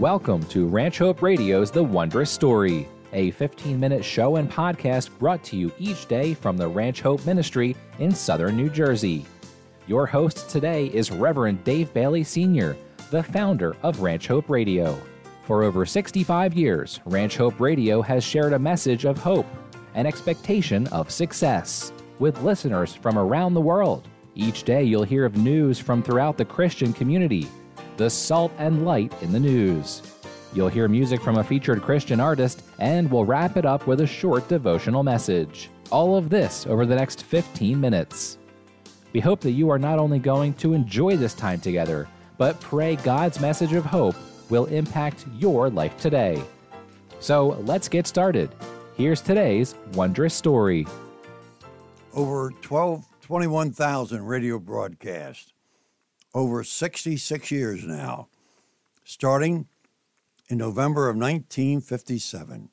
Welcome to Ranch Hope Radio's The Wondrous Story, a 15 minute show and podcast brought to you each day from the Ranch Hope Ministry in southern New Jersey. Your host today is Reverend Dave Bailey Sr., the founder of Ranch Hope Radio. For over 65 years, Ranch Hope Radio has shared a message of hope and expectation of success with listeners from around the world. Each day, you'll hear of news from throughout the Christian community the salt and light in the news. You'll hear music from a featured Christian artist, and we'll wrap it up with a short devotional message. All of this over the next 15 minutes. We hope that you are not only going to enjoy this time together, but pray God's message of hope will impact your life today. So let's get started. Here's today's wondrous story. Over 12, 21,000 radio broadcasts over 66 years now, starting in November of 1957.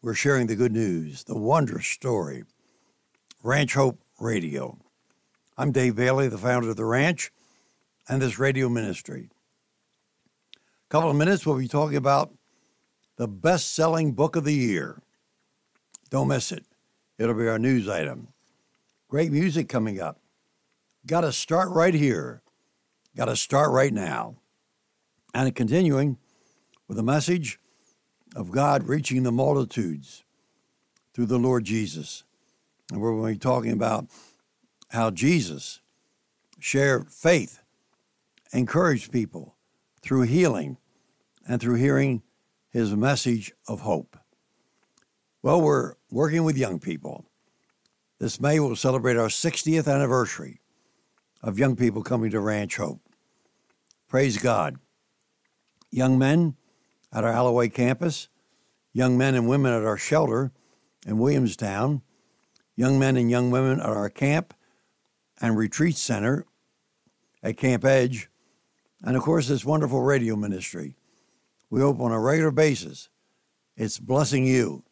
We're sharing the good news, the wondrous story. Ranch Hope Radio. I'm Dave Bailey, the founder of the ranch and this radio ministry. A couple of minutes, we'll be talking about the best selling book of the year. Don't miss it, it'll be our news item. Great music coming up. Got to start right here. Got to start right now. And continuing with a message of God reaching the multitudes through the Lord Jesus. And we're going to be talking about how Jesus shared faith, encouraged people through healing and through hearing his message of hope. Well, we're working with young people. This May we'll celebrate our 60th anniversary of young people coming to Ranch Hope. Praise God. Young men at our Alloway campus, young men and women at our shelter in Williamstown, young men and young women at our camp and retreat center at Camp Edge, and of course, this wonderful radio ministry. We hope on a regular basis it's blessing you,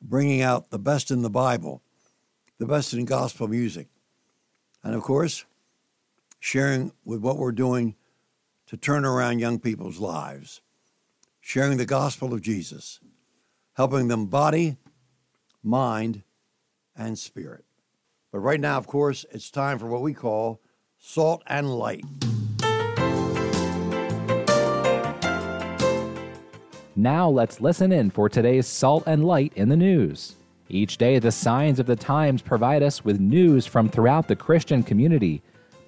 bringing out the best in the Bible, the best in gospel music, and of course, sharing with what we're doing to turn around young people's lives, sharing the gospel of Jesus, helping them body, mind, and spirit. But right now, of course, it's time for what we call salt and light. Now let's listen in for today's Salt and Light in the News. Each day, the signs of the times provide us with news from throughout the Christian community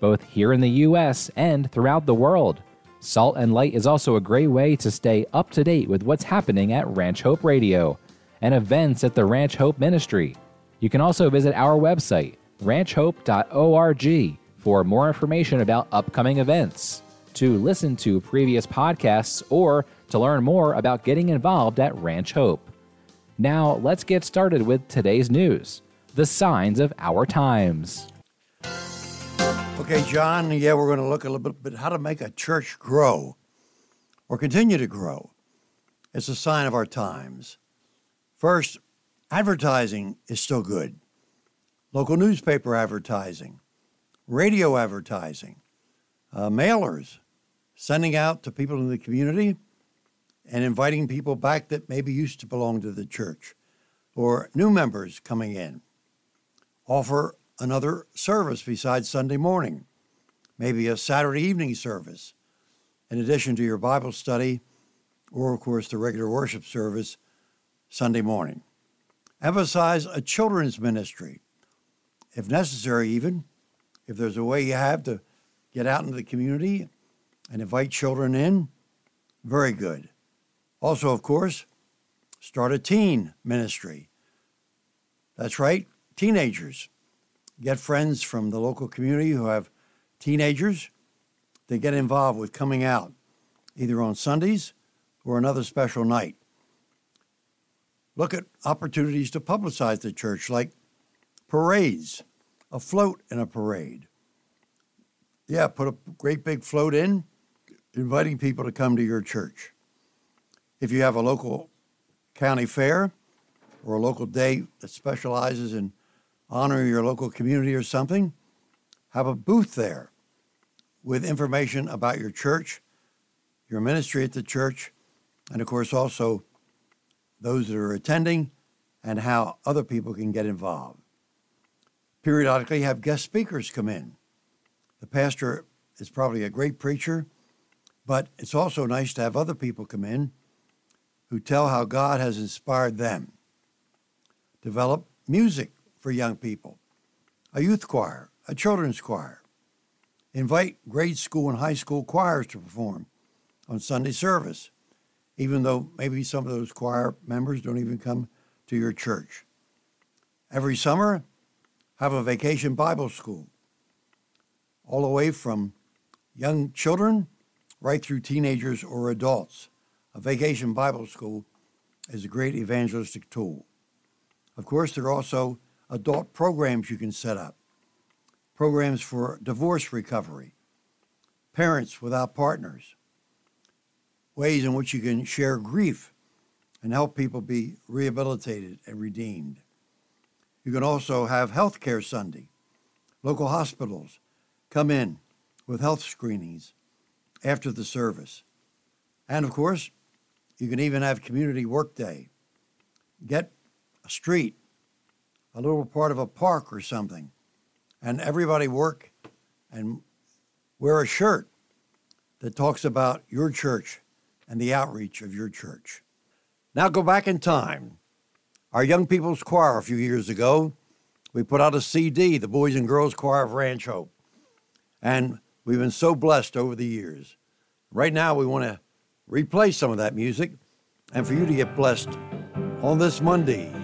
both here in the U.S. and throughout the world. Salt and Light is also a great way to stay up to date with what's happening at Ranch Hope Radio and events at the Ranch Hope Ministry. You can also visit our website, ranchhope.org, for more information about upcoming events, to listen to previous podcasts, or to learn more about getting involved at Ranch Hope. Now, let's get started with today's news the signs of our times. Okay, John, yeah, we're going to look a little bit at how to make a church grow or continue to grow. It's a sign of our times. First, advertising is still good. Local newspaper advertising, radio advertising, uh, mailers, sending out to people in the community and inviting people back that maybe used to belong to the church or new members coming in. Offer another service besides Sunday morning, maybe a Saturday evening service, in addition to your Bible study, or of course the regular worship service Sunday morning. Emphasize a children's ministry, if necessary, even if there's a way you have to get out into the community and invite children in, very good. Also, of course, start a teen ministry. That's right, teenagers get friends from the local community who have teenagers to get involved with coming out, either on Sundays or another special night. Look at opportunities to publicize the church, like parades, a float in a parade. Yeah, put a great big float in, inviting people to come to your church. If you have a local county fair or a local day that specializes in honor your local community or something, have a booth there with information about your church your ministry at the church, and of course, also those that are attending and how other people can get involved. Periodically, have guest speakers come in. The pastor is probably a great preacher, but it's also nice to have other people come in who tell how God has inspired them. Develop music for young people, a youth choir, a children's choir. Invite grade school and high school choirs to perform on Sunday service, even though maybe some of those choir members don't even come to your church. Every summer, have a vacation Bible school, all the way from young children right through teenagers or adults. A vacation Bible school is a great evangelistic tool. Of course, there are also adult programs you can set up programs for divorce recovery, parents without partners, ways in which you can share grief and help people be rehabilitated and redeemed. You can also have Health Care Sunday. Local hospitals come in with health screenings after the service. And of course, you can even have community work day. Get a street, a little part of a park or something, and everybody work and wear a shirt that talks about your church and the outreach of your church. Now go back in time. Our Young People's Choir, a few years ago, we put out a CD, the Boys and Girls Choir of Ranch Hope. And we've been so blessed over the years. Right now, we want to replay some of that music and for you to get blessed on this Monday.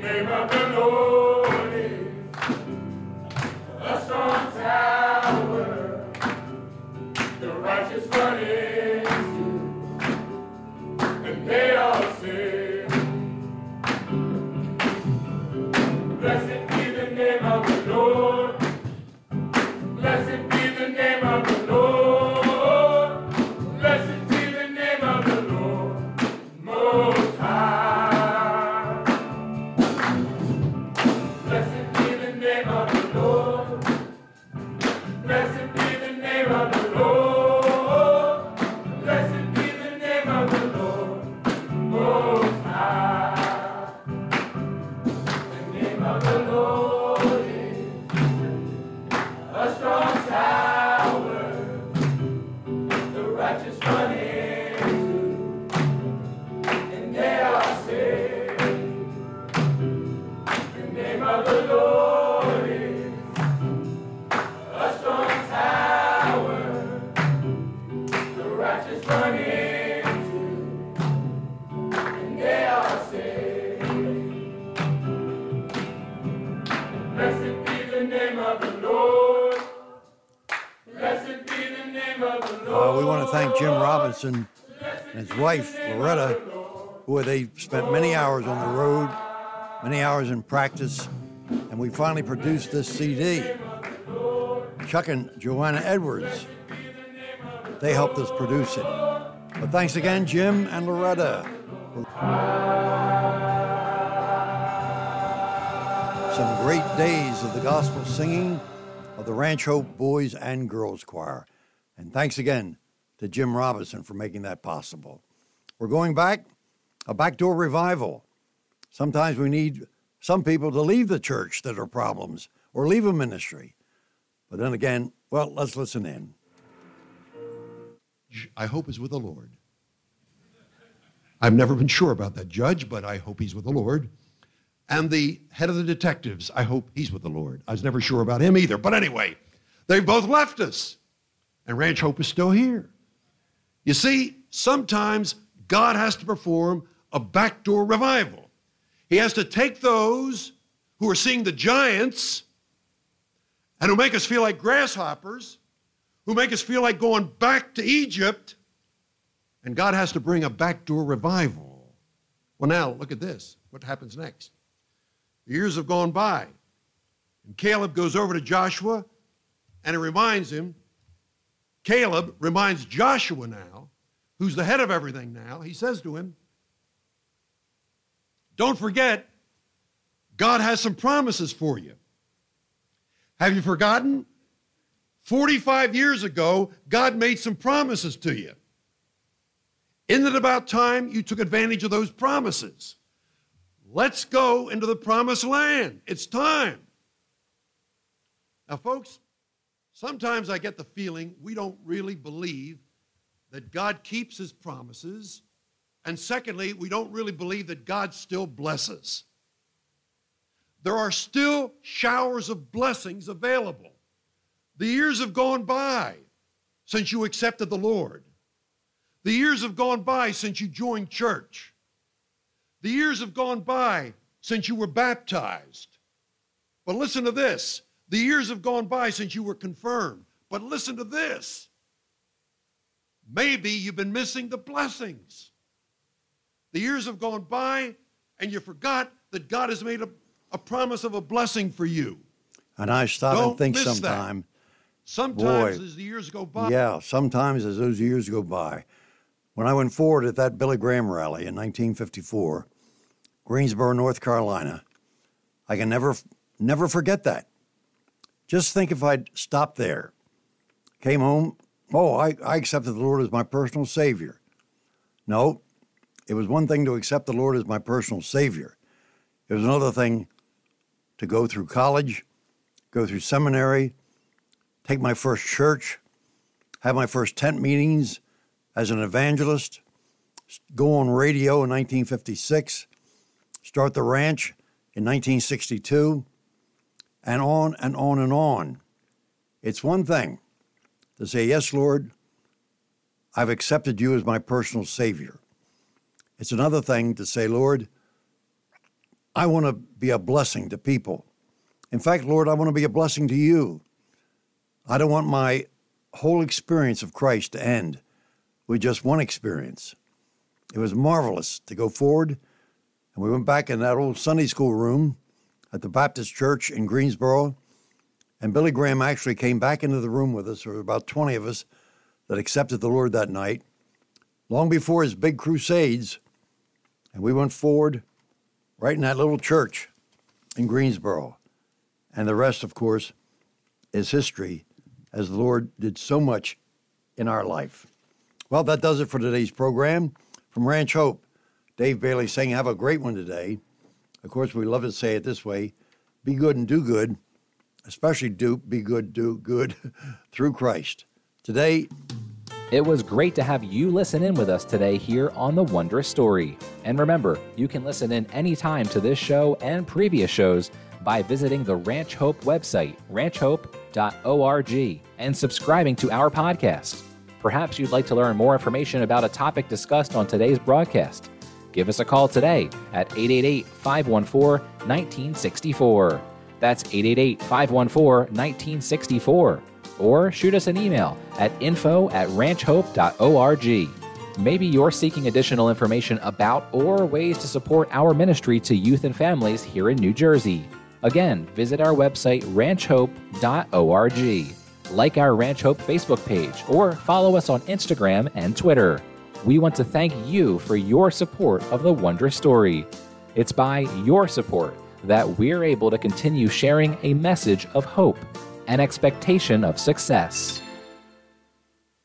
name of the Lord. Uh, and his wife, Loretta, who they spent many hours on the road, many hours in practice, and we finally produced this CD. Chuck and Joanna Edwards, they helped us produce it. But thanks again, Jim and Loretta. Some great days of the gospel singing of the Ranch Hope Boys and Girls Choir. And thanks again to Jim Robinson for making that possible. We're going back, a backdoor revival. Sometimes we need some people to leave the church that are problems or leave a ministry. But then again, well, let's listen in. I hope is with the Lord. I've never been sure about that judge, but I hope he's with the Lord. And the head of the detectives, I hope he's with the Lord. I was never sure about him either. But anyway, they've both left us, and Ranch Hope is still here. You see, sometimes God has to perform a backdoor revival. He has to take those who are seeing the giants and who make us feel like grasshoppers, who make us feel like going back to Egypt, and God has to bring a backdoor revival. Well, now, look at this. What happens next? The years have gone by, and Caleb goes over to Joshua and it reminds him. Caleb reminds Joshua now, who's the head of everything now, he says to him, Don't forget, God has some promises for you. Have you forgotten? 45 years ago, God made some promises to you. Isn't it about time you took advantage of those promises? Let's go into the promised land. It's time. Now, folks, sometimes I get the feeling we don't really believe that God keeps his promises. And secondly, we don't really believe that God still blesses. There are still showers of blessings available. The years have gone by since you accepted the Lord. The years have gone by since you joined church. The years have gone by since you were baptized. But listen to this the years have gone by since you were confirmed. But listen to this. Maybe you've been missing the blessings. The years have gone by and you forgot that God has made a, a promise of a blessing for you. And I stop Don't and think that. Sometimes Boy. as the years go by, Yeah, sometimes as those years go by. When I went forward at that Billy Graham rally in 1954, Greensboro, North Carolina, I can never, never forget that. Just think if I'd stopped there, came home, oh, I, I accepted the Lord as my personal Savior. No, it was one thing to accept the Lord as my personal Savior. It was another thing to go through college, go through seminary, take my first church, have my first tent meetings as an evangelist, go on radio in 1956, start the ranch in 1962, and on and on and on. It's one thing to say, Yes, Lord, I've accepted you as my personal Savior. It's another thing to say, Lord, I want to be a blessing to people. In fact, Lord, I want to be a blessing to you. I don't want my whole experience of Christ to end with just one experience. It was marvelous to go forward, and we went back in that old Sunday school room at the Baptist Church in Greensboro, and Billy Graham actually came back into the room with us. There were about 20 of us that accepted the Lord that night, long before his big crusades, and we went forward right in that little church in Greensboro. And the rest, of course, is history as the Lord did so much in our life. Well, that does it for today's program. From Ranch Hope, Dave Bailey saying, Have a great one today. Of course, we love to say it this way be good and do good, especially do be good, do good through Christ. Today, It was great to have you listen in with us today here on The Wondrous Story. And remember, you can listen in anytime to this show and previous shows by visiting the Ranch Hope website, ranchhope.org, and subscribing to our podcast. Perhaps you'd like to learn more information about a topic discussed on today's broadcast. Give us a call today at 888 514 1964. That's 888 514 1964. Or shoot us an email at info at ranchhope.org. Maybe you're seeking additional information about or ways to support our ministry to youth and families here in New Jersey. Again, visit our website ranchhope.org. Like our Ranch Hope Facebook page or follow us on Instagram and Twitter. We want to thank you for your support of the Wondrous Story. It's by your support that we're able to continue sharing a message of hope and expectation of success.